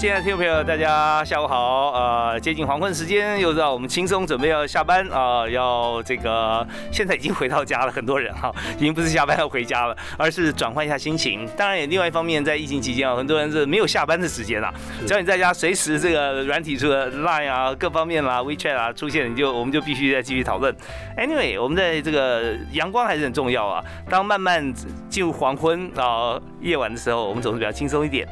亲爱的听众朋友，大家下午好。呃，接近黄昏时间，又到我们轻松准备要下班啊，要这个现在已经回到家了，很多人哈，已经不是下班要回家了，而是转换一下心情。当然，也另外一方面，在疫情期间啊，很多人是没有下班的时间啊，只要你在家，随时这个软体出的 Line 啊，各方面啦，WeChat 啊出现，你就我们就必须再继续讨论。Anyway，我们在这个阳光还是很重要啊。当慢慢进入黄昏啊夜晚的时候，我们总是比较轻松一点。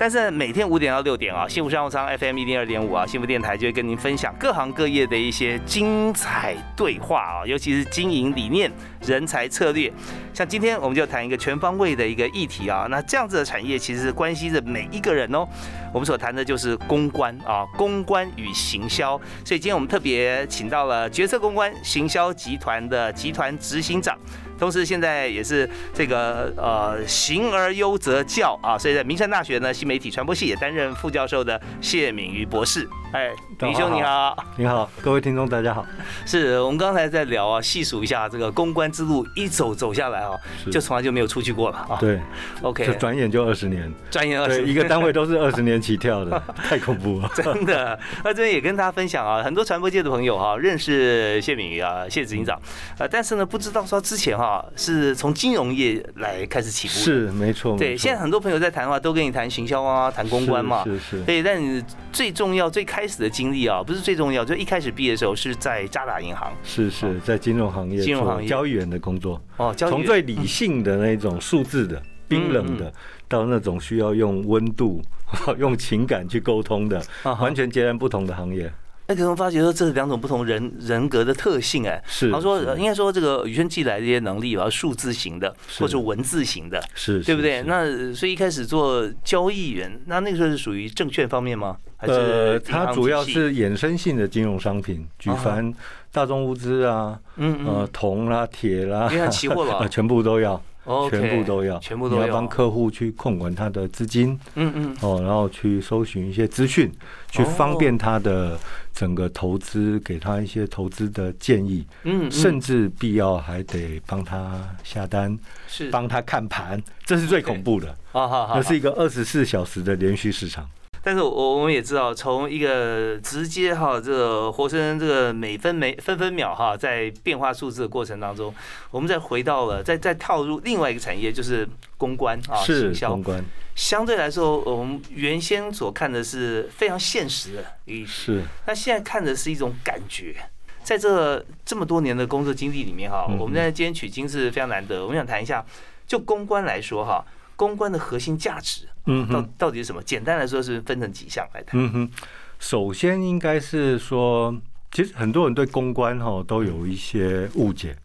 但是每天五点到六点啊，幸福商务舱 FM 一零二点五啊，幸福电台就会跟您分享各行各业的一些精彩对话啊，尤其是经营理念、人才策略。像今天我们就谈一个全方位的一个议题啊，那这样子的产业其实是关系着每一个人哦。我们所谈的就是公关啊，公关与行销。所以今天我们特别请到了决策公关行销集团的集团执行长。同时，现在也是这个呃，行而优则教啊，所以在名山大学呢，新媒体传播系也担任副教授的谢敏瑜博士。哎，李兄你好，你好，各位听众大家好。是我们刚才在聊啊，细数一下这个公关之路一走走下来啊，就从来就没有出去过了啊。对，OK，就转眼就二十年，转眼二十，一个单位都是二十年起跳的，太恐怖了。真的，那这边也跟大家分享啊，很多传播界的朋友哈，认识谢敏瑜啊，谢执行长，呃，但是呢，不知道说之前哈是从金融业来开始起步，是没错，对，现在很多朋友在谈的话，都跟你谈行销啊，谈公关嘛，是是，对，但你最重要最开。始的经历啊，不是最重要，就一开始毕业的时候是在渣打银行，是是在金融行业，金融行业。交易员的工作。哦，从最理性的那种数字的冰冷的，到那种需要用温度、用情感去沟通的，完全截然不同的行业。那可能发觉说这是两种不同人人格的特性哎，是，他说应该说这个宇轩寄来这些能力然后，数字型的或者文字型的，是对不对？那所以一开始做交易员，那那个时候是属于证券方面吗？呃，它主要是衍生性的金融商品，举凡大宗物资啊，嗯呃，铜啦、铁啦，你看期货了，全部都要。全部都要，全部都要。帮客户去控管他的资金，嗯嗯，哦，然后去搜寻一些资讯，去方便他的整个投资，给他一些投资的建议，嗯，甚至必要还得帮他下单，是。帮他看盘，这是最恐怖的，啊哈，那是一个二十四小时的连续市场。但是我我们也知道，从一个直接哈，这个活生生这个每分每分分秒哈，在变化数字的过程当中，我们再回到了，再再跳入另外一个产业，就是公关啊，是公关。相对来说，我们原先所看的是非常现实的，是。那现在看的是一种感觉，在这这么多年的工作经历里面哈，我们在今天取经是非常难得。我们想谈一下，就公关来说哈。公关的核心价值，嗯，到到底是什么？简单来说，是分成几项来谈。嗯哼，首先应该是说，其实很多人对公关哈都有一些误解，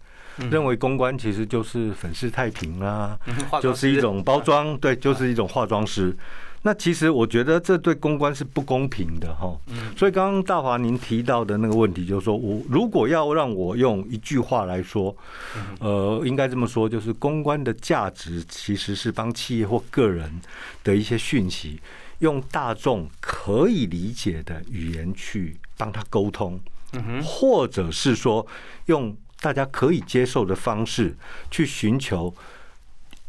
认为公关其实就是粉饰太平啦，就是一种包装，对，就是一种化妆师。那其实我觉得这对公关是不公平的哈，所以刚刚大华您提到的那个问题，就是说我如果要让我用一句话来说，呃，应该这么说，就是公关的价值其实是帮企业或个人的一些讯息，用大众可以理解的语言去帮他沟通，或者是说用大家可以接受的方式去寻求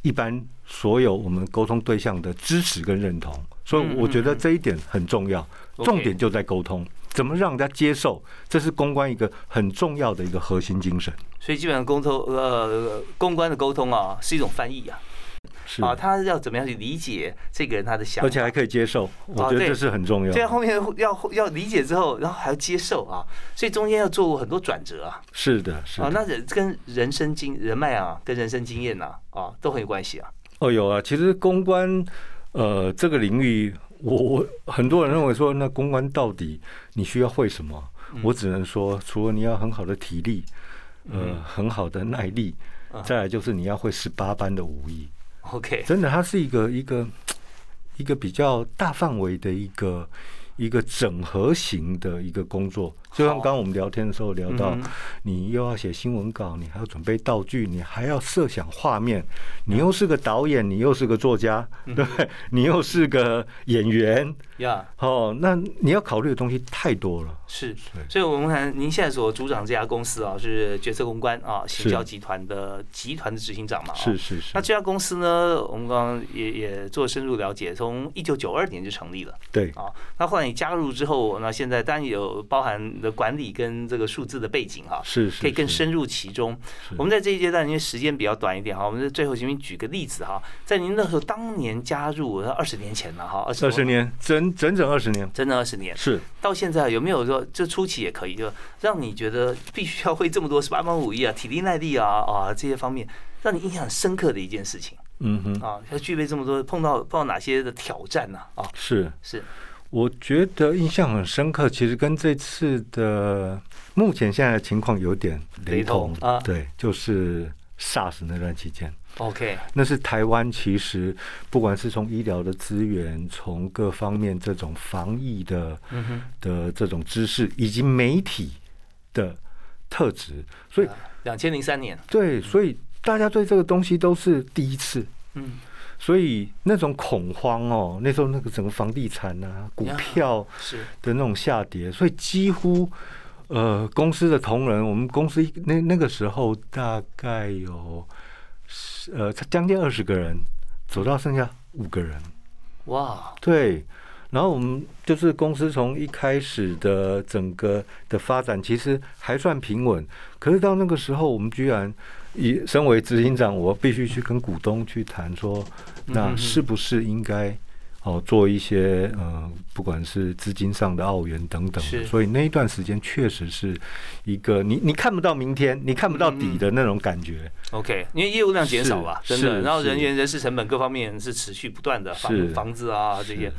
一般。所有我们沟通对象的支持跟认同，所以我觉得这一点很重要。重点就在沟通，怎么让人家接受，这是公关一个很重要的一个核心精神。所以基本上沟通，呃，公关的沟通啊，是一种翻译啊。是啊，他要怎么样去理解这个人他的想法，而且还可以接受，我觉得这是很重要。在后面要要理解之后，然后还要接受啊，所以中间要做很多转折啊。是的，是啊，那人跟人生经人脉啊，跟人生经验呐，啊，都很有关系啊。哦，有啊，其实公关，呃，这个领域，我我很多人认为说，那公关到底你需要会什么？我只能说，除了你要很好的体力，呃，很好的耐力，再来就是你要会十八般的武艺。OK，真的，它是一个一个一个比较大范围的一个一个整合型的一个工作。就像刚刚我们聊天的时候聊到，你又要写新闻稿，你还要准备道具，你还要设想画面，你又是个导演，你又是个作家，对，你又是个演员，呀，哦，那你要考虑的东西太多了。是，所以我们看您现在所主掌这家公司啊，是决策公关啊，行销集团的集团的执行长嘛。是是是。那这家公司呢，我们刚刚也也做深入了解，从一九九二年就成立了。对啊，那后来你加入之后，那现在当然有包含。的管理跟这个数字的背景哈，是是，可以更深入其中。我们在这一阶段，因为时间比较短一点哈，我们在最后请您举个例子哈，在您那时候当年加入，二十年前了哈，二十年，整整整二十年，整整二十年，是到现在有没有说这初期也可以，就让你觉得必须要会这么多十八般武艺啊，体力耐力啊啊这些方面，让你印象很深刻的一件事情。嗯哼，啊，要具备这么多，碰到碰到哪些的挑战呢？啊，是是。我觉得印象很深刻，其实跟这次的目前现在的情况有点雷同。啊。对，就是 SARS 那段期间，OK，那是台湾其实不管是从医疗的资源，从各方面这种防疫的的这种知识，以及媒体的特质，所以两千零三年，对，所以大家对这个东西都是第一次，嗯。所以那种恐慌哦，那时候那个整个房地产啊、股票 是的那种下跌，所以几乎呃公司的同仁，我们公司那那个时候大概有呃将近二十个人，走到剩下五个人。哇！对，然后我们就是公司从一开始的整个的发展其实还算平稳，可是到那个时候，我们居然。以身为执行长，我必须去跟股东去谈说，那是不是应该哦做一些呃，不管是资金上的澳元等等。所以那一段时间确实是一个你你看不到明天，你看不到底的那种感觉。OK，因为业务量减少吧，真的，然后人员、人事成本各方面是持续不断的，房房子啊这些。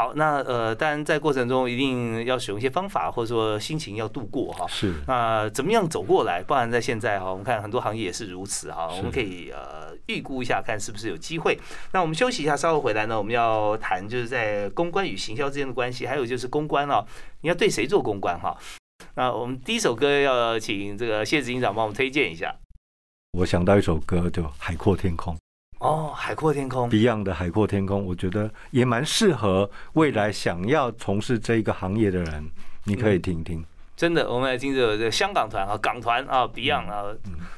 好，那呃，当然在过程中一定要使用一些方法，或者说心情要度过哈。是。那怎么样走过来？不然在现在哈，我们看很多行业也是如此哈。我们可以呃预估一下，看是不是有机会。那我们休息一下，稍后回来呢，我们要谈就是在公关与行销之间的关系，还有就是公关哦，你要对谁做公关哈？那我们第一首歌要请这个谢执行长帮我们推荐一下。我想到一首歌，就《海阔天空》。哦，海阔天空，Beyond 的海阔天空，我觉得也蛮适合未来想要从事这一个行业的人，你可以听听。真的，我们来听这个这个香港团啊，港团啊，Beyond 啊，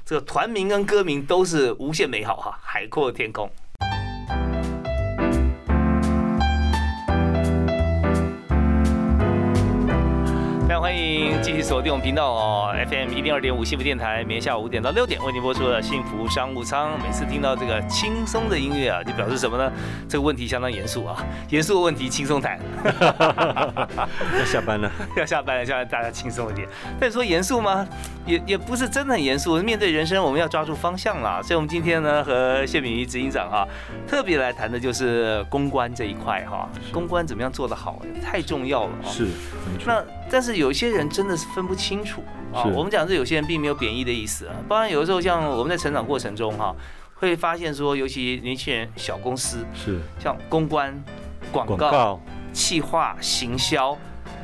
这个团名跟歌名都是无限美好哈，海阔天空。欢迎继续锁定我们频道哦，FM 一零二点五幸福电台，每天下午五点到六点为您播出的幸福商务舱。每次听到这个轻松的音乐啊，就表示什么呢？这个问题相当严肃啊，严肃的问题轻松谈。要下班了，要下班了，希望大家轻松一点。但说严肃吗？也也不是真的很严肃。面对人生，我们要抓住方向啦。所以，我们今天呢，和谢敏仪执行长哈，特别来谈的就是公关这一块哈。公关怎么样做得好，太重要了啊。是，那。但是有些人真的是分不清楚啊。我们讲这有些人并没有贬义的意思啊。当然有的时候像我们在成长过程中哈，会发现说，尤其年轻人小公司是像公关、广告、企划、行销。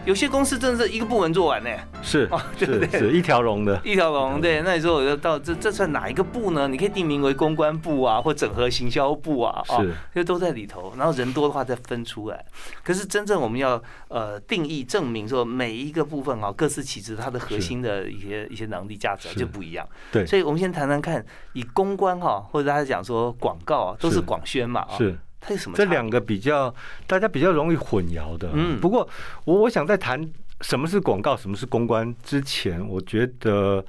有些公司真的是一个部门做完呢，是啊，对不对？是一条龙的，一条龙。对，那你说我要到这这算哪一个部呢？你可以定名为公关部啊，或整合行销部啊，哦，因为都在里头。然后人多的话再分出来。可是真正我们要呃定义证明说每一个部分啊各司其职，它的核心的一些一些能力价值就不一样。对，所以我们先谈谈看，以公关哈，或者大家讲说广告啊，都是广宣嘛，是。它有什么？这两个比较，大家比较容易混淆的。嗯，不过我我想在谈什么是广告，什么是公关之前，我觉得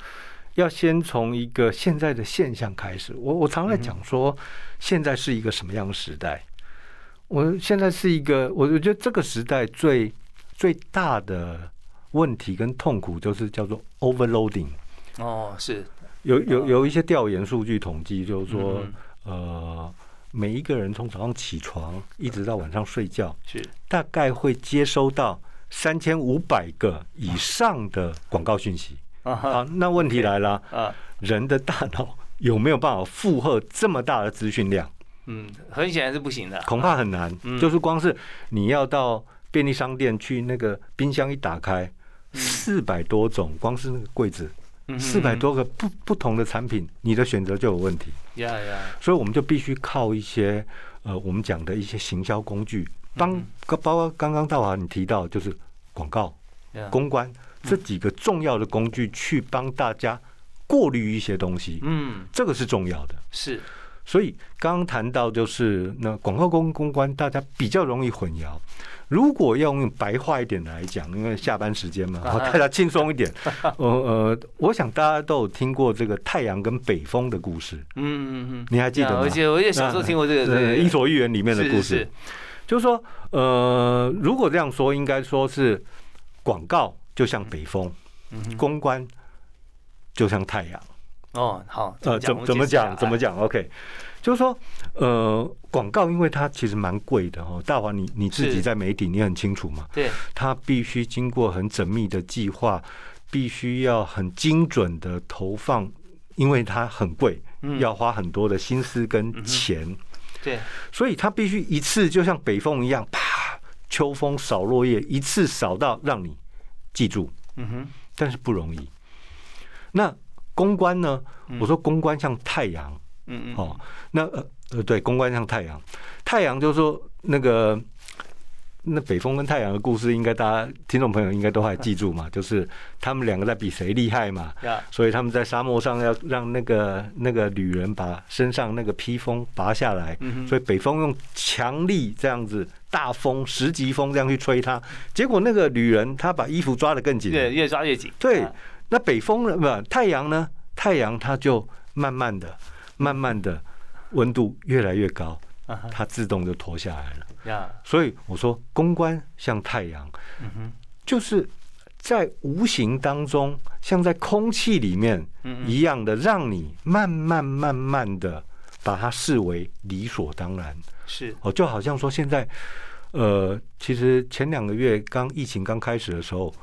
要先从一个现在的现象开始。我我常在讲说，现在是一个什么样的时代？我现在是一个，我我觉得这个时代最最大的问题跟痛苦，就是叫做 overloading。哦，是有有有一些调研数据统计，就是说，呃。每一个人从早上起床一直到晚上睡觉，是大概会接收到三千五百个以上的广告讯息。好，那问题来了，啊，人的大脑有没有办法负荷这么大的资讯量？嗯，很显然是不行的，恐怕很难。就是光是你要到便利商店去，那个冰箱一打开，四百多种，光是那个柜子，四百多个不不同的产品，你的选择就有问题。呀呀，所以我们就必须靠一些呃，我们讲的一些行销工具，帮包括刚刚大华你提到，就是广告、公关这几个重要的工具，去帮大家过滤一些东西。嗯，这个是重要的。是。所以刚刚谈到就是那广告公公关，大家比较容易混淆。如果要用白话一点来讲，因为下班时间嘛，大家轻松一点。呃呃，我想大家都有听过这个太阳跟北风的故事。嗯嗯嗯，你还记得吗？而且我也小时候听过这个《伊索寓言》里面的故事。就是说，呃，如果这样说，应该说是广告就像北风，公关就像太阳。哦，好，呃，怎怎么讲？怎么讲？OK，就是说，呃，广告因为它其实蛮贵的哦。大华，你你自己在媒体，你很清楚嘛？对，它必须经过很缜密的计划，必须要很精准的投放，因为它很贵，要花很多的心思跟钱。对，所以它必须一次就像北风一样，啪，秋风扫落叶，一次扫到让你记住。嗯哼，但是不容易。那公关呢？我说公关像太阳，嗯嗯，哦，那呃呃，对，公关像太阳，太阳就是说那个那北风跟太阳的故事，应该大家听众朋友应该都还记住嘛，就是他们两个在比谁厉害嘛，所以他们在沙漠上要让那个那个女人把身上那个披风拔下来，所以北风用强力这样子大风十级风这样去吹她，结果那个女人她把衣服抓得更紧，对，越抓越紧，对。那北风呢？不，太阳呢？太阳它就慢慢的、慢慢的，温度越来越高，它自动就脱下来了。所以我说，公关像太阳，就是在无形当中，像在空气里面一样的，让你慢慢、慢慢的把它视为理所当然。是哦，就好像说现在，呃，其实前两个月刚疫情刚开始的时候。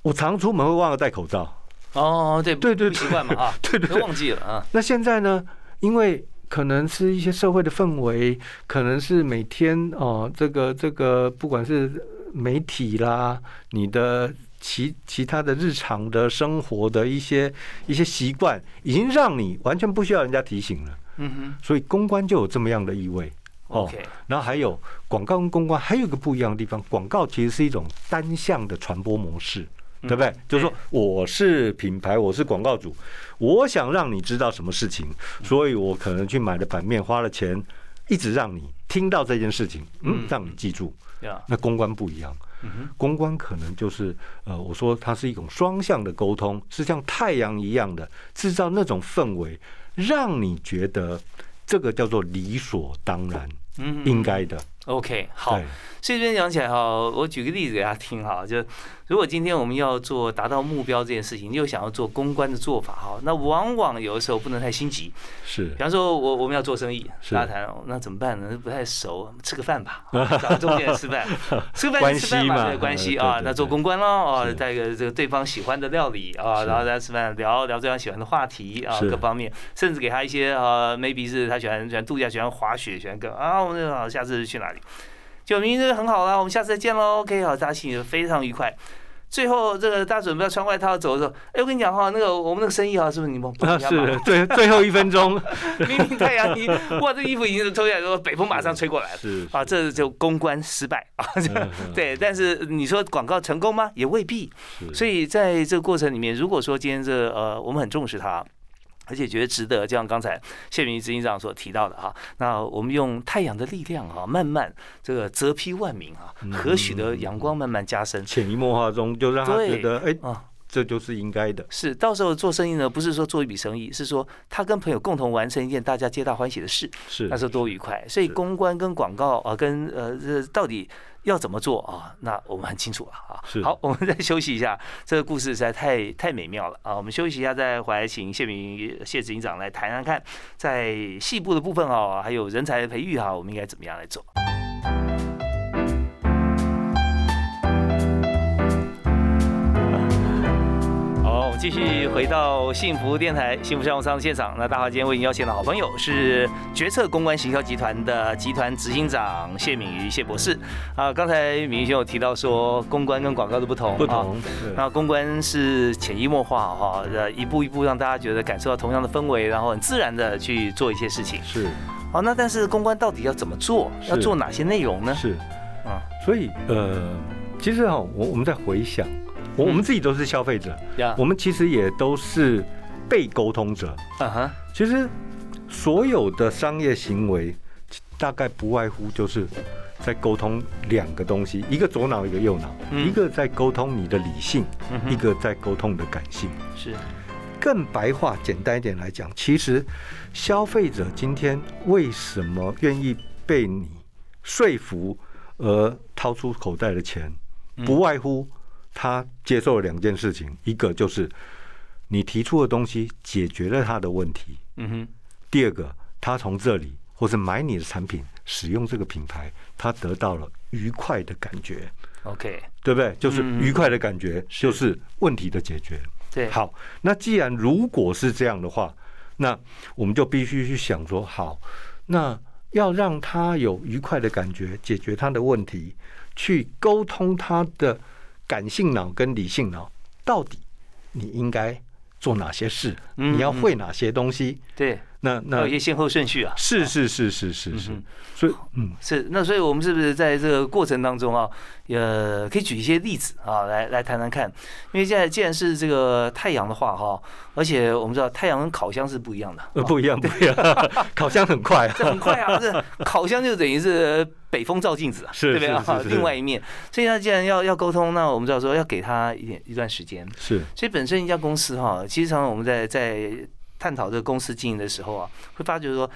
我常出门会忘了戴口罩。哦，对对对，习惯嘛 啊，对对，忘记了啊。那现在呢？因为可能是一些社会的氛围，可能是每天哦，这个这个，不管是媒体啦，你的其其他的日常的生活的一些一些习惯，已经让你完全不需要人家提醒了。嗯哼。所以公关就有这么样的意味。哦。然后还有广告跟公关还有一个不一样的地方，广告其实是一种单向的传播模式。对不对？就是说，我是品牌，我是广告主，我想让你知道什么事情，所以我可能去买了版面，花了钱，一直让你听到这件事情，嗯，让你记住。那公关不一样，公关可能就是呃，我说它是一种双向的沟通，是像太阳一样的制造那种氛围，让你觉得这个叫做理所当然，嗯，应该的。OK，好。所以这边讲起来哈，我举个例子给大家听哈，就。如果今天我们要做达到目标这件事情，又想要做公关的做法哈，那往往有的时候不能太心急。是，比方说我我们要做生意，大家谈，那怎么办呢？不太熟，吃个饭吧，找个中间吃饭，吃个饭吃饭嘛，关系啊，那做公关喽，啊，带个这个对方喜欢的料理啊，然后大家吃饭聊聊对方喜欢的话题啊，各方面，甚至给他一些啊，maybe 是他喜欢喜欢度假，喜欢滑雪，喜欢个啊，我们好，下次去哪里？就明天很好啦，我们下次再见喽。OK，好，大家心情非常愉快。最后这个大家准备要穿外套走的时候，哎，我跟你讲哈，那个我们那个生意啊，是不是你们？啊，是，对，最后一分钟，明明太阳衣，哇，这衣服已经脱下来，说北风马上吹过来了，是啊，这就公关失败啊，对。但是你说广告成功吗？也未必。所以在这个过程里面，如果说今天这呃，我们很重视它。而且觉得值得，就像刚才谢明执行长所提到的哈，那我们用太阳的力量哈，慢慢这个泽披万民啊，何许的阳光慢慢加深，潜移默化中就让他觉得哎啊，这就是应该的。是，到时候做生意呢，不是说做一笔生意，是说他跟朋友共同完成一件大家皆大欢喜的事，是，那是多愉快。所以公关跟广告啊，跟呃这到底。要怎么做啊？那我们很清楚了啊。好，我们再休息一下。这个故事实在太太美妙了啊！我们休息一下，再回来请谢明谢执行长来谈谈看，在细部的部分啊，还有人才的培育哈，我们应该怎么样来做？继续回到幸福电台幸福商务舱的现场。那大华今天为您邀请的好朋友是决策公关行销集团的集团执行长谢敏瑜谢博士。啊，刚才敏瑜先有提到说，公关跟广告的不同，不同。那公关是潜移默化哈，呃，一步一步让大家觉得感受到同样的氛围，然后很自然的去做一些事情。是。好，那但是公关到底要怎么做？要做哪些内容呢？是。啊，所以呃，其实哈，我我们在回想。我我们自己都是消费者，我们其实也都是被沟通者。嗯哼，其实所有的商业行为大概不外乎就是在沟通两个东西，一个左脑，一个右脑，一个在沟通你的理性，一个在沟通你的感性。是，更白话简单一点来讲，其实消费者今天为什么愿意被你说服而掏出口袋的钱，不外乎。他接受了两件事情，一个就是你提出的东西解决了他的问题，嗯哼。第二个，他从这里或是买你的产品，使用这个品牌，他得到了愉快的感觉。OK，对不对？就是愉快的感觉，就是问题的解决。对。好，那既然如果是这样的话，那我们就必须去想说，好，那要让他有愉快的感觉，解决他的问题，去沟通他的。感性脑跟理性脑，到底你应该做哪些事？你要会哪些东西？对，那那有一些先后顺序啊。是是是是是是，所以嗯，是那所以我们是不是在这个过程当中啊？呃，可以举一些例子啊，来来谈谈看。因为现在既然是这个太阳的话哈，而且我们知道太阳跟烤箱是不一样的，呃，不一样，不一样。烤箱很快，这很快啊，这烤箱就等于是北风照镜子啊，是对不对？另外一面，所以他既然要要沟通，那我们知道说要给他一点一段时间。是，所以本身一家公司哈，其实常常我们在在探讨这个公司经营的时候啊，会发觉说。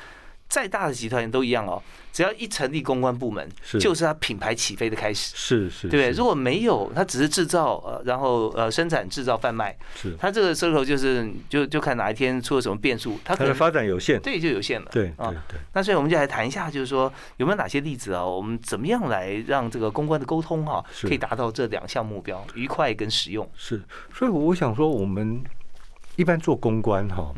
再大的集团都一样哦，只要一成立公关部门，就是它品牌起飞的开始，是是，对不对？如果没有，它只是制造呃，然后呃生产制造贩卖，是它这个 circle 就是就就看哪一天出了什么变数，它可能发展有限，对，就有限了，对啊对。那所以我们就来谈一下，就是说有没有哪些例子啊？我们怎么样来让这个公关的沟通哈，可以达到这两项目标，愉快跟实用？是，所以我想说我们。一般做公关哈，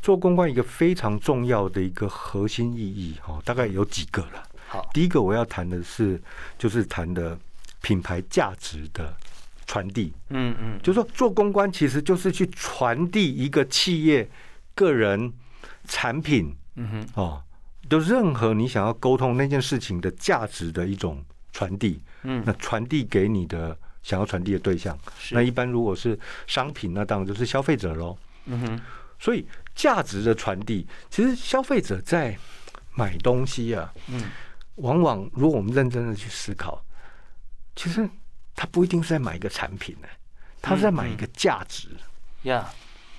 做公关一个非常重要的一个核心意义哈，大概有几个了。好，第一个我要谈的是，就是谈的品牌价值的传递。嗯嗯，就是说做公关其实就是去传递一个企业、个人、产品，嗯哼，哦，就任何你想要沟通那件事情的价值的一种传递。嗯，那传递给你的。想要传递的对象，那一般如果是商品，那当然就是消费者喽。嗯哼，所以价值的传递，其实消费者在买东西啊，嗯，往往如果我们认真的去思考，其实他不一定是在买一个产品呢，他是在买一个价值。呀，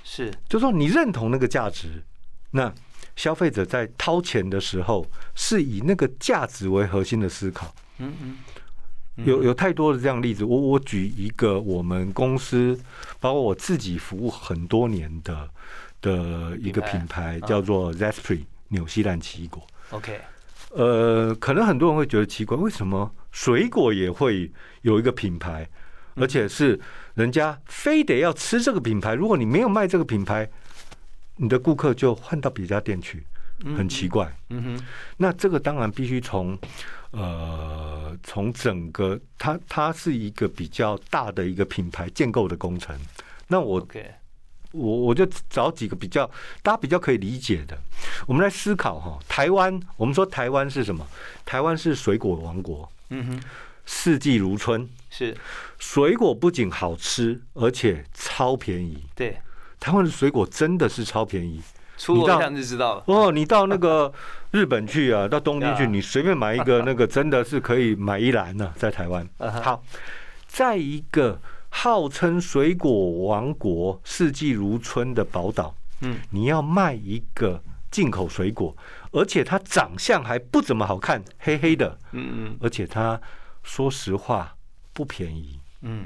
是，就说你认同那个价值，那消费者在掏钱的时候，是以那个价值为核心的思考。嗯嗯。有有太多的这样例子，我我举一个我们公司，包括我自己服务很多年的的一个品牌，叫做 Zespri 纽西兰奇异果。OK，呃，可能很多人会觉得奇怪，为什么水果也会有一个品牌，而且是人家非得要吃这个品牌，如果你没有卖这个品牌，你的顾客就换到别家店去，很奇怪。嗯哼，那这个当然必须从。呃，从整个它它是一个比较大的一个品牌建构的工程。那我我我就找几个比较大家比较可以理解的，我们来思考哈。台湾，我们说台湾是什么？台湾是水果王国。嗯哼，四季如春。是水果不仅好吃，而且超便宜。对，台湾的水果真的是超便宜。出过一趟就知道了。哦，你到那个 日本去啊，到东京去，你随便买一个那个，真的是可以买一篮呢，在台湾。好，在一个号称水果王国、四季如春的宝岛，嗯，你要卖一个进口水果，而且它长相还不怎么好看，黑黑的，嗯嗯，而且它说实话不便宜，嗯。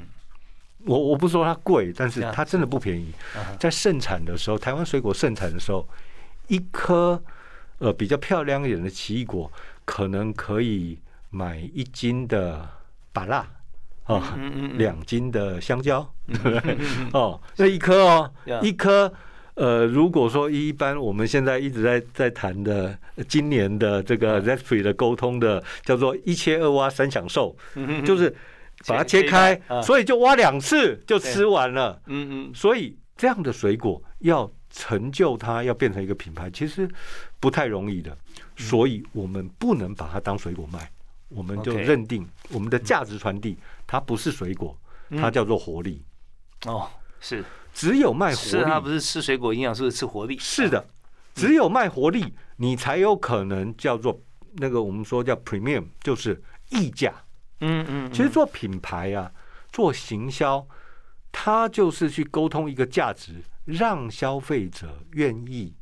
我我不说它贵，但是它真的不便宜。在盛产的时候，台湾水果盛产的时候，一颗呃比较漂亮一点的奇异果，可能可以买一斤的芭辣啊，两斤的香蕉，对不对？哦，那一颗哦，一颗。呃，如果说一般我们现在一直在在谈的今年的这个 Zespri 的沟通的叫做一切二挖三享受，就是把它切开，所以就挖两次就吃完了。嗯嗯，所以这样的水果要成就它，要变成一个品牌，其实不太容易的。所以我们不能把它当水果卖，我们就认定我们的价值传递，它不是水果，它叫做活力。哦，是。只有卖活力，它不是吃水果营养素，是吃活力。是的，只有卖活力，你才有可能叫做那个我们说叫 premium，就是溢价。嗯嗯。其实做品牌啊，做行销，它就是去沟通一个价值，让消费者愿意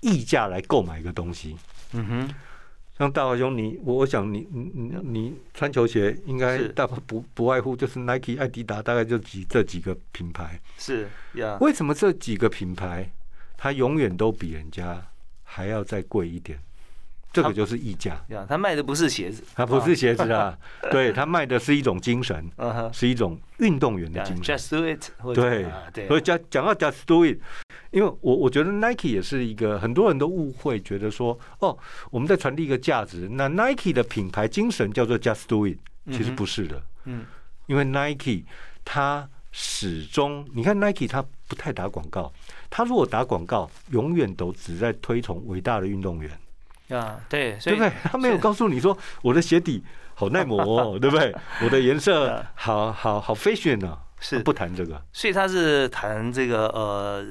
溢价来购买一个东西。嗯哼。像大华兄，你我我想你你你穿球鞋应该大不不外乎就是 Nike、艾迪达，大概就几这几个品牌。是呀。为什么这几个品牌它永远都比人家还要再贵一点？这个就是溢价。呀，他卖的不是鞋子，他不是鞋子啊，对他卖的是一种精神，是一种运动员的精神。Just do it。对对。所以讲讲到 Just do it。因为我我觉得 Nike 也是一个很多人都误会，觉得说哦，我们在传递一个价值。那 Nike 的品牌精神叫做 Just Do It，其实不是的。嗯，因为 Nike 它始终，你看 Nike 它不太打广告，它如果打广告，永远都只在推崇伟大的运动员。啊，对，对不对？他没有告诉你说我的鞋底好耐磨，哦，对不对？我的颜色 好好好 fashion 呢，是不谈这个。所以他是谈这个呃。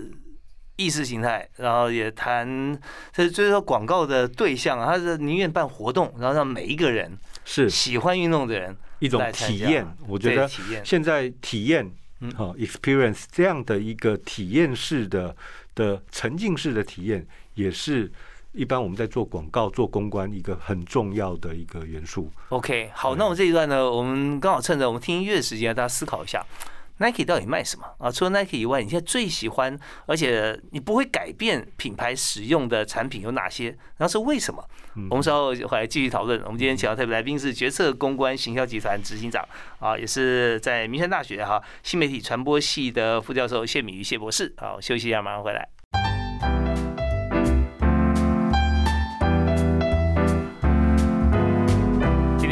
意识形态，然后也谈，这就是说广告的对象啊，他是宁愿办活动，然后让每一个人是喜欢运动的人一种体验。我觉得现在体验，好 experience 这样的一个体验式的的沉浸式的体验，也是一般我们在做广告、做公关一个很重要的一个元素。OK，好，那我们这一段呢，我们刚好趁着我们听音乐的时间，大家思考一下。Nike 到底卖什么啊？除了 Nike 以外，你现在最喜欢，而且你不会改变品牌使用的产品有哪些？然后是为什么？我们稍后回来继续讨论。我们今天请到特别来宾是决策公关行销集团执行长啊，也是在名山大学哈新媒体传播系的副教授谢敏瑜谢博士。好，休息一下，马上回来。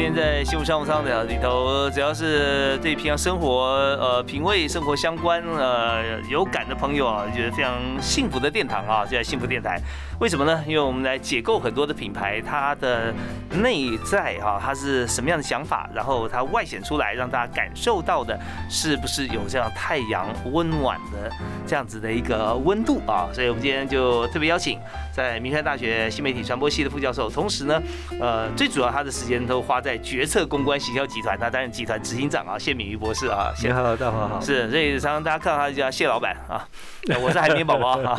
今天在幸福商务舱的里头，只要是对平常生活、呃品味生活相关、呃有感的朋友啊，觉得非常幸福的殿堂啊，就在幸福电台。为什么呢？因为我们来解构很多的品牌，它的内在哈，它是什么样的想法，然后它外显出来，让大家感受到的，是不是有这样太阳温暖的这样子的一个温度啊？所以我们今天就特别邀请在明山大学新媒体传播系的副教授，同时呢，呃，最主要他的时间都花在决策公关行销集团，他担任集团执行长啊，谢敏瑜博士啊，你好，大华好，是，所以常常大家看到他就叫谢老板啊，我是海绵宝宝啊。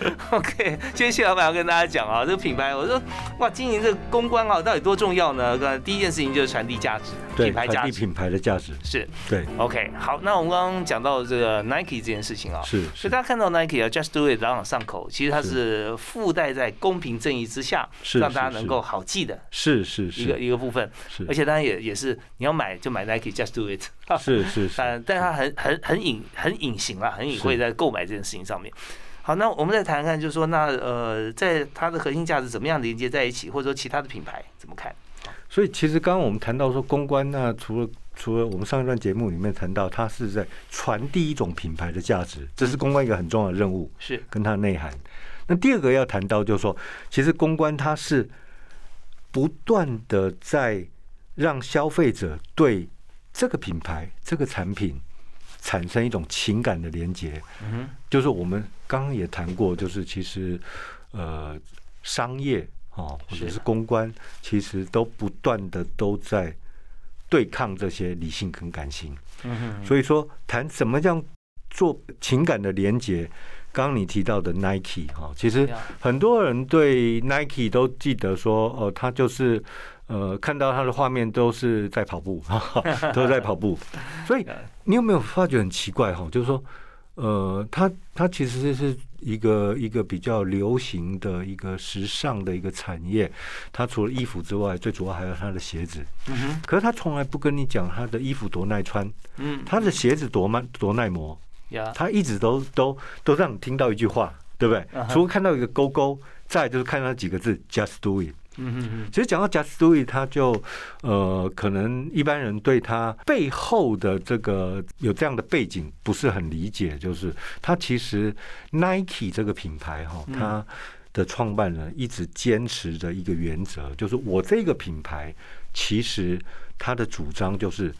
OK，今天谢老板要跟大家讲啊，这个品牌，我说哇，经营这个公关啊，到底多重要呢？第一件事情就是传递价值，品牌价值，品牌的价值。是，对。OK，好，那我们刚刚讲到这个 Nike 这件事情啊，是，所以大家看到 Nike 啊，Just Do It，朗朗上口，其实它是。附带在公平正义之下，让大家能够好记的，是是是。一个一个部分，是，而且当然也也是你要买就买 Nike，Just Do It，是是是，但但它很很很隐很隐形了，很隐晦在购买这件事情上面。好，那我们再谈看，就是说，那呃，在它的核心价值怎么样连接在一起，或者说其他的品牌怎么看？所以，其实刚刚我们谈到说公关，那除了除了我们上一段节目里面谈到，它是在传递一种品牌的价值，这是公关一个很重要的任务，是跟它的内涵。那第二个要谈到，就是说，其实公关它是不断的在让消费者对这个品牌、这个产品。产生一种情感的连接，嗯，就是我们刚刚也谈过，就是其实呃商业哦或者是公关，其实都不断的都在对抗这些理性跟感性，嗯所以说谈什么叫做情感的连接，刚刚你提到的 Nike 哈，其实很多人对 Nike 都记得说，哦，他就是。呃，看到他的画面都是在跑步，都在跑步，所以你有没有发觉很奇怪哈？就是说，呃，它它其实是一个一个比较流行的一个时尚的一个产业。它除了衣服之外，最主要还有它的鞋子。嗯哼，可是它从来不跟你讲它的衣服多耐穿，嗯，它的鞋子多慢多耐磨。呀，它一直都都都让你听到一句话，对不对除了看到一个勾勾，再就是看到几个字 “just do it”。嗯嗯嗯，其实讲到 “just do it”，他就呃，可能一般人对他背后的这个有这样的背景不是很理解，就是他其实 Nike 这个品牌哈，嗯它的创办人一直坚持着一个原则，就是我这个品牌其实他的主张就是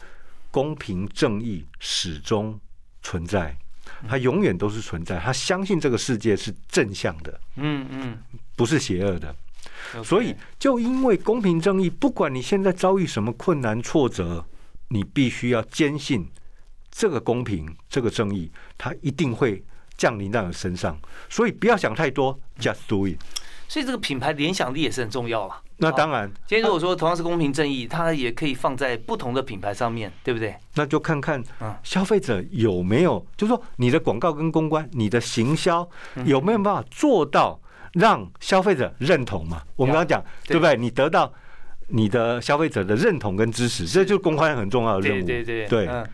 公平正义始终存在。它永远都是存在，他相信这个世界是正向的，嗯嗯，不是邪恶的。所以，就因为公平正义，不管你现在遭遇什么困难挫折，你必须要坚信这个公平、这个正义，它一定会降临到你身上。所以不要想太多，just do it。所以这个品牌联想力也是很重要啊。那当然，今天如果说同样是公平正义，它也可以放在不同的品牌上面，对不对？那就看看嗯消费者有没有，就是说你的广告跟公关、你的行销嗯有没有办法做到让消费者认同嘛？我们刚刚讲，对对不对？你得到你的消费者的认同跟支持，这就是公关很重要的任务。对对对对嗯。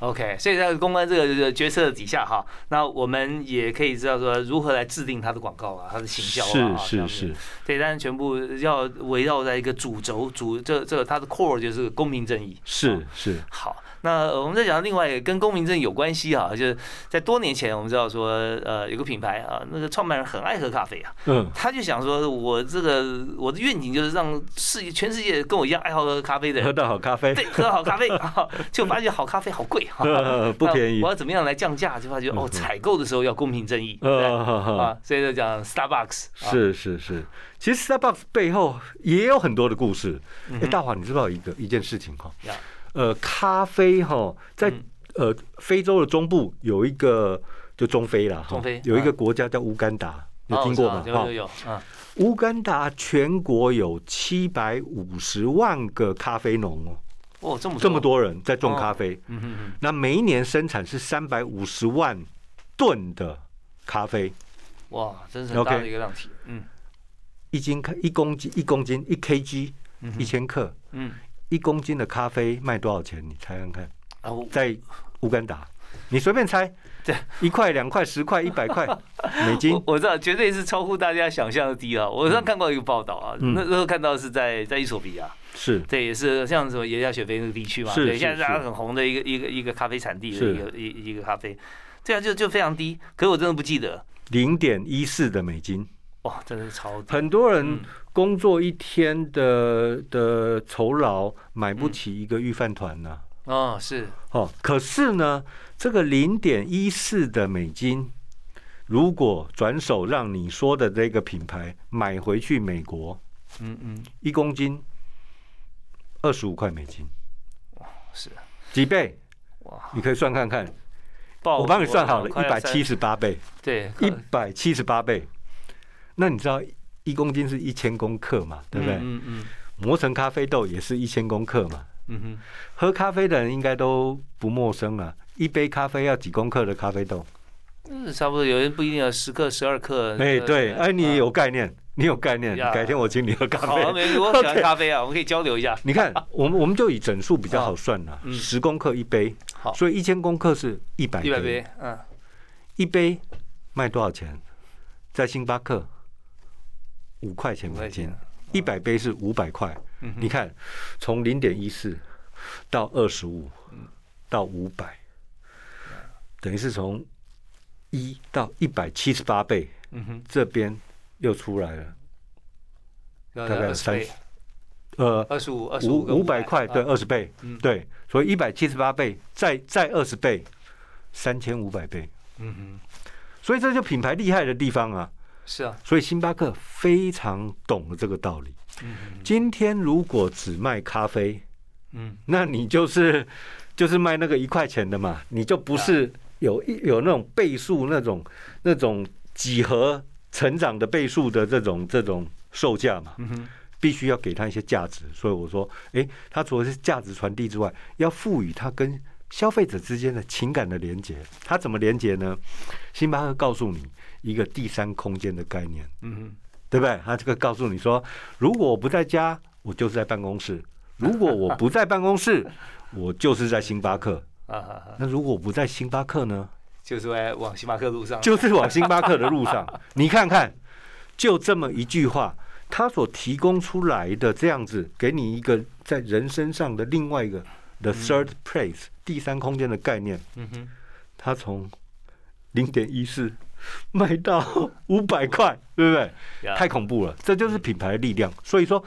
OK，所以在公关这个这个角色底下哈，那我们也可以知道说如何来制定它的广告啊，它的行销啊，是是是，对，但是全部要围绕在一个主轴主这这个它的 core 就是公平正义。是是，好，那呃我们再讲另外一个跟公平正义有关系啊，就是在多年前我们知道说，呃，有个品牌啊，那个创办人很爱喝咖啡啊，嗯，他就想说，我这个我的愿景就是让世界全世界跟我一样爱好喝咖啡的人喝，到好咖啡。对，，喝到好咖啡啊，就发现好咖啡好贵哈，呃 不便宜。我要怎么样来降价？就发觉哦，嗯采购的时候要公平正义，啊，所以就讲 Starbucks 啊。是是是。其实 Starbucks 背后也有很多的故事。哎，嗯哼。大华，你知道一个一件事情哈？呀？呃，咖啡哈，在嗯。呃非洲的中部有一个，就中非啦，哈中非有一个啊国家叫乌干达，有哦听过吗？有有有，嗯，乌干达全国有七百五十万个咖啡农哦，哦，这么这么，多人在种咖啡，嗯哼哼，那每一年生产是三百五十万吨的咖啡，哇，真是很大的一个量体，嗯。一斤一公斤一公斤一 kg 嗯一千克，嗯，一公斤的咖啡卖多少钱？你猜看看，啊，在乌干达，你随便猜，对，一块、两块、十块、一百块 美金。我，知道，绝对是超乎大家想象的低啊！我上看过一个报道啊，嗯。那时候看到是在在伊索比亚，是。对，也是像什么耶加雪菲那个地区嘛，对，现在大家是很红的一个一个一个咖啡产地的一个一一个咖啡，这样，就就非常低，可是我真的不记得，零点一四的美金。哇，真的是超低，很多人嗯工作一天的的酬劳买不起一个预饭团呢、哦，是，哦，可是呢，这个零点一四的美金，如果转手让你说的这个品牌买回去美国，嗯嗯，一公斤二十五块美金，哇是，几倍？哇，你可以算看看，我帮你算好了，一百七，十八倍，对，一百七十八倍。那你知道一公斤是一千公克嘛？对不对？嗯嗯磨成咖啡豆也是一千公克嘛。嗯哼喝咖啡的人应该都不陌生了，一杯咖啡要几公克的咖啡豆？嗯，差不多，有人不一定要十克、十二克，哎，呃对，哎，你啊有概念，你有概念，改天我请你喝咖啡。我喜欢 咖啡啊，我们可以交流一下。你看，我们我们就以整数比较好算了，嗯十公克一杯，好所以一千公克是一百一百杯，嗯，一杯卖多少钱？在星巴克五块钱五块美金。钱，一百杯是五百块。你看，从零点一四到二十五到五百，等于是从一到一百七十八倍，嗯哼，这边又出来了，大大概有三呃二十五、二十五五五百块，对，啊。二十倍。嗯，对，所以一百七十八倍，再再二十倍，三千五百倍，嗯哼，所以这就品牌厉害的地方啊。是啊，所以星巴克非常懂了这个道理。嗯。今天如果只卖咖啡，嗯。那你就是就是卖那个一块钱的嘛，你就不是有一有那种倍数那种那种几何成长的倍数的这种这种售价嘛，嗯哼，必须要给他一些价值。所以我说，诶，他除了是价值传递之外，要赋予他跟消费者之间的情感的连接，他怎么连接呢？星巴克告诉你一个第三空间的概念，嗯哼，对不对？他这个告诉你说，如果我不在家，我就是在办公室；如果我不在办公室，我就是在星巴克。啊，那如果我不在星巴克呢？就是在往星巴克路上，就是往星巴克的路上。你看看，就这么一句话，他所提供出来的这样子，给你一个在人身上的另外一个 the third place 第三空间的概念。嗯哼，他从零点一四卖到五百块，对不对？太恐怖了，这就是品牌的力量。所以说，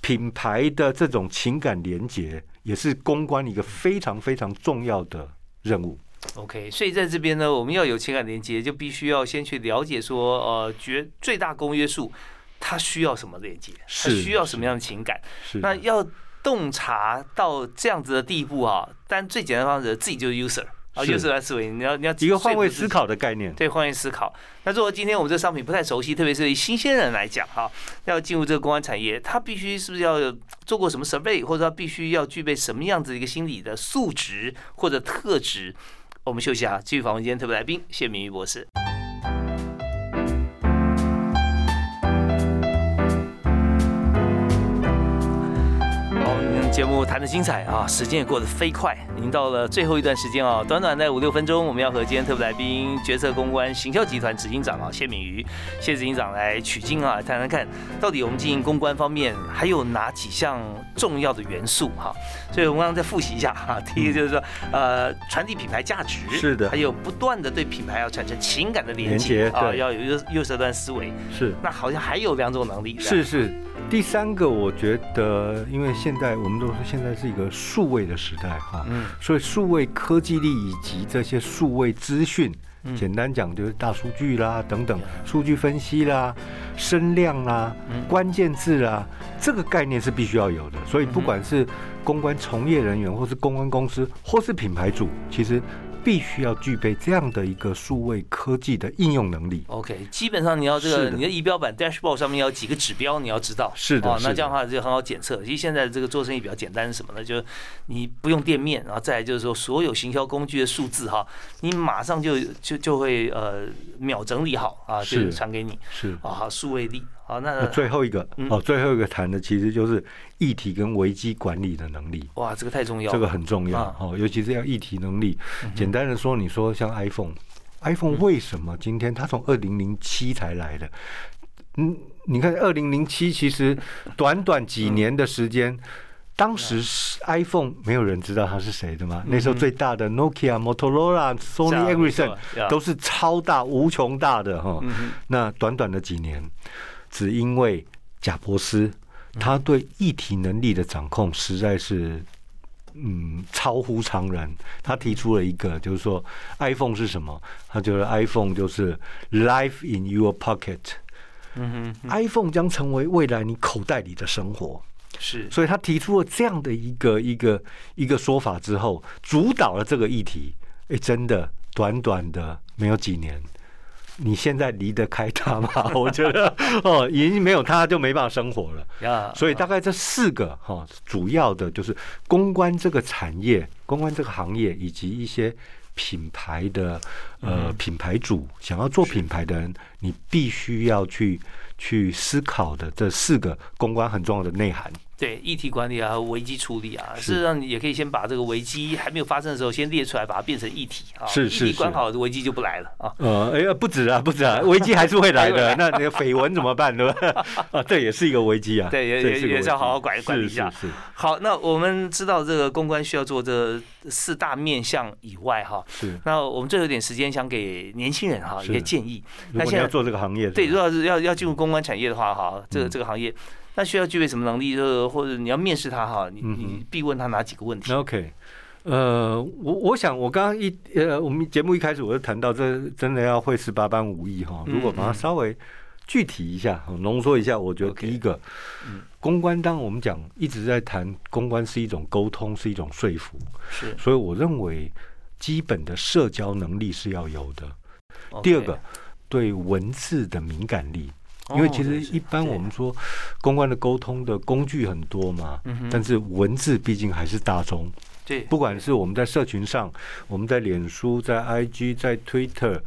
品牌的这种情感连接，也是公关一个非常非常重要的任务。OK，所以在这边呢，我们要有情感连接，就必须要先去了解说，呃，绝最大公约数，它需要什么连接，它需要什么样的情感？那要洞察到这样子的地步啊，但最简单的方式，自己就是 user。啊，就是来思维，你要你要一个换位思考的概念，对，换位思考。那如果今天我们这个商品不太熟悉，特别是新鲜人来讲哈，要进入这个公安产业，他必须是不是要做过什么 survey，或者他必须要具备什么样子一个心理的素质或者特质？我们休息啊，继续访问今天特别来宾谢明玉博士。目谈的精彩啊，时间也过得飞快，已经到了最后一段时间啊，短短的五六分钟，我们要和今天特别来宾决策公关行销集团执行长啊谢敏瑜谢执行长来取经啊，谈谈看到底我们经营公关方面还有哪几项重要的元素哈。所以我们刚刚再复习一下哈，第一个就是说呃传递品牌价值是的，还有不断的对品牌要产生情感的连接啊，要有右右手段思维是，那好像还有两种能力是是。第三个，我觉得，因为现在我们都说现在是一个数位的时代哈，嗯，所以数位科技力以及这些数位资讯，简单讲就是大数据啦等等，数据分析啦、声量啦、关键字啦，这个概念是必须要有的。所以不管是公关从业人员，或是公关公司，或是品牌主，其实。必须要具备这样的一个数位科技的应用能力。OK，基本上你要这个你的仪表板 dashboard 上面要几个指标，你要知道。是的，那这样的话就很好检测。其实现在这个做生意比较简单，是什么呢？就是你不用店面，然后再来就是说所有行销工具的数字哈，你马上就就就会呃秒整理好啊，就传给你。是啊，数位力。好，那最后一个哦，最后一个谈的其实就是议题跟危机管理的能力。哇，这个太重要，这个很重要哦，尤其是要议题能力。简单的说，你说像 iPhone，iPhone 为什么今天它从二零零七才来的？嗯，你看二零零七其实短短几年的时间，当时 iPhone 没有人知道它是谁的嘛？那时候最大的 Nokia、Motorola、Sony Ericsson 都是超大、无穷大的哈。那短短的几年。只因为贾伯斯，他对议题能力的掌控实在是，嗯，超乎常人。他提出了一个，就是说，iPhone 是什么？他觉得 iPhone 就是 Life in your pocket。嗯哼，iPhone 将成为未来你口袋里的生活。是，所以他提出了这样的一个一个一个说法之后，主导了这个议题。哎，真的，短短的没有几年。你现在离得开他吗？我觉得哦，已经没有他就没办法生活了。所以大概这四个哈，主要的就是公关这个产业、公关这个行业，以及一些品牌的呃品牌主想要做品牌的人，你必须要去去思考的这四个公关很重要的内涵。对，议题管理啊，危机处理啊，事实上你也可以先把这个危机还没有发生的时候先列出来，把它变成议题啊。是是是。议题管好，危机就不来了啊。呃，哎呀，不止啊，不止啊，危机还是会来的。那那个绯闻怎么办，对吧？啊，这也是一个危机啊。对，也也也是要好好管管理一下。是是。好，那我们知道这个公关需要做这四大面向以外哈。是。那我们最后一点时间，想给年轻人哈一些建议。那现在要做这个行业，对，如果是要要进入公关产业的话哈，这个这个行业。那需要具备什么能力？就是或者你要面试他哈，你你必问他哪几个问题？OK，呃，我我想我刚刚一呃，我们节目一开始我就谈到，这真的要会十八般武艺哈。如果把它稍微具体一下、浓缩一下，我觉得第一个，公关，当我们讲一直在谈公关是一种沟通，是一种说服，是，所以我认为基本的社交能力是要有的。第二个，对文字的敏感力。因为其实一般我们说公关的沟通的工具很多嘛，但是文字毕竟还是大众。对，不管是我们在社群上，我们在脸书、在 IG、在 Twitter，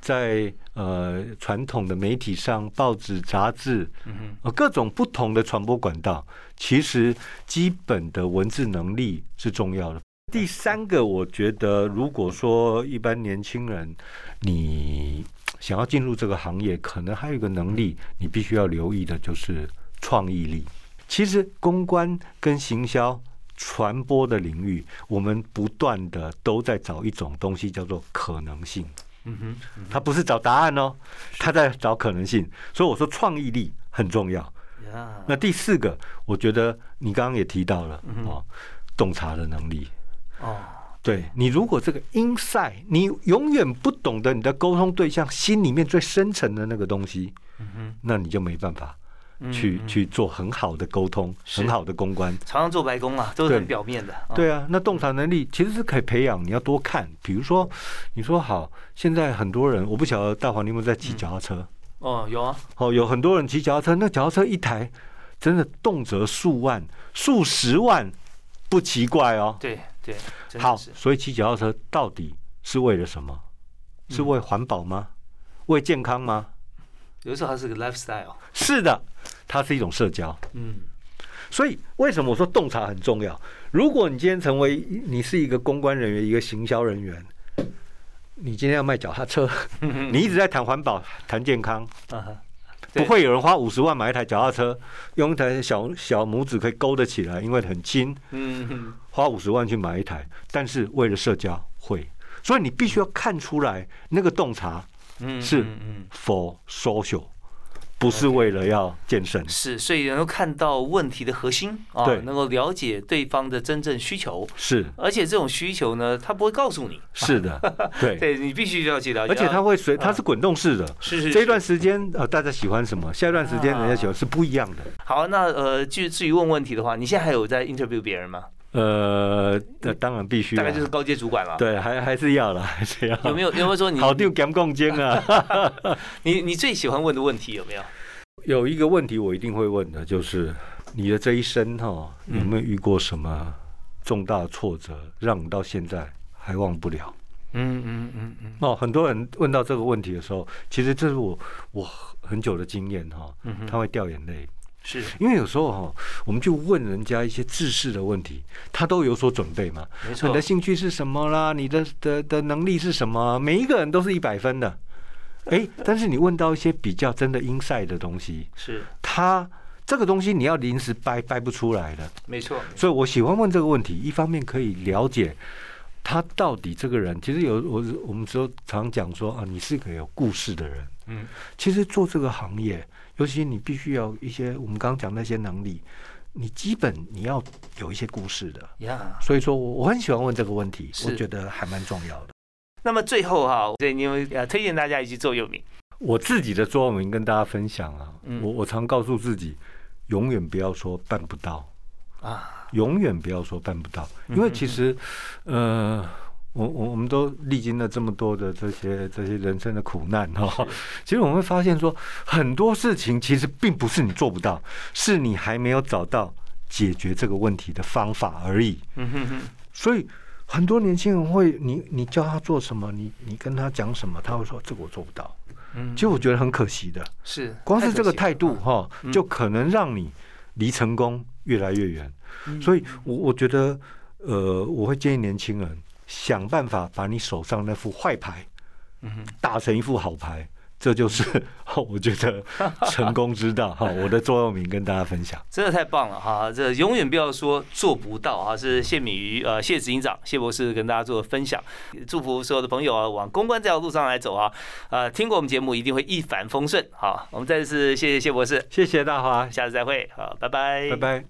在呃传统的媒体上，报纸、杂志，呃各种不同的传播管道，其实基本的文字能力是重要的。第三个，我觉得如果说一般年轻人你想要进入这个行业，可能还有一个能力，你必须要留意的就是创意力。其实公关跟行销。传播的领域，我们不断的都在找一种东西，叫做可能性。嗯哼，他不是找答案哦，他在找可能性。所以我说创意力很重要。那第四个，我觉得你刚刚也提到了哦，洞察的能力。哦，对你如果这个 inside，你永远不懂得你的沟通对象心里面最深层的那个东西，嗯哼，那你就没办法。去去做很好的沟通，很好的公关，常常做白工啊，都是很表面的。对啊，那洞察能力其实是可以培养，你要多看。比如说，你说好，现在很多人，我不晓得大黄你有没有在骑脚踏车？哦，有啊。哦，有很多人骑脚踏车，那脚踏车一台真的动辄数万、数十万，不奇怪哦。对对。好，所以骑脚踏车到底是为了什么？是为环保吗？为健康吗？有时候它是个 lifestyle，是的，它是一种社交。嗯，所以为什么我说洞察很重要？如果你今天成为你是一个公关人员，一个行销人员，你今天要卖脚踏车，你一直在谈环保、谈健康，不会有人花五十万买一台脚踏车，用一台小小拇指可以勾得起来，因为很轻。嗯，花五十万去买一台，但是为了社交会，所以你必须要看出来那个洞察。嗯，是 for social，不是为了要健身。是，所以能够看到问题的核心啊，能够了解对方的真正需求。是，而且这种需求呢，他不会告诉你。是的，对，对你必须要去了解。而且他会随，它是滚动式的。是是。这一段时间呃，大家喜欢什么？下一段时间人家喜欢是不一样的。好，那呃，就至于问问题的话，你现在还有在 interview 别人吗？呃，那当然必须，大概就是高阶主管了。对，还还是要了，还是要。有没有有没有说你好丢干共间啊？你你最喜欢问的问题有没有？有一个问题我一定会问的，就是你的这一生哈，有没有遇过什么重大挫折，让你到现在还忘不了？嗯嗯嗯嗯。哦，很多人问到这个问题的时候，其实这是我我很久的经验哈，他会掉眼泪。是因为有时候哈，我们就问人家一些知识的问题，他都有所准备嘛。没错，你的兴趣是什么啦？你的的的能力是什么？每一个人都是一百分的。哎，但是你问到一些比较真的 inside 的东西，是他这个东西你要临时掰掰不出来的。没错，所以我喜欢问这个问题，一方面可以了解他到底这个人，其实有我我们说常讲说啊，你是个有故事的人。嗯，其实做这个行业。尤其你必须要一些我们刚刚讲那些能力，你基本你要有一些故事的。呀，所以说我我很喜欢问这个问题，我觉得还蛮重要的。那么最后哈，对，你们呃推荐大家一句座右铭。我自己的座右铭跟大家分享啊，我我常告诉自己，永远不要说办不到啊，永远不要说办不到，因为其实呃。我我我们都历经了这么多的这些这些人生的苦难哈，其实我们会发现说很多事情其实并不是你做不到，是你还没有找到解决这个问题的方法而已。嗯哼哼。所以很多年轻人会，你你教他做什么，你你跟他讲什么，他会说这个我做不到。嗯。其实我觉得很可惜的，是光是这个态度哈，就可能让你离成功越来越远。所以我我觉得呃，我会建议年轻人。想办法把你手上那副坏牌，嗯，打成一副好牌，这就是 我觉得成功之道哈。我的座右铭跟大家分享，真的太棒了哈！这永远不要说做不到啊！是谢敏瑜呃谢执行长谢博士跟大家做分享，祝福所有的朋友啊往公关这条路上来走啊！呃，听过我们节目一定会一帆风顺好，我们再次谢谢谢博士，谢谢大华，下次再会好，拜拜，拜拜。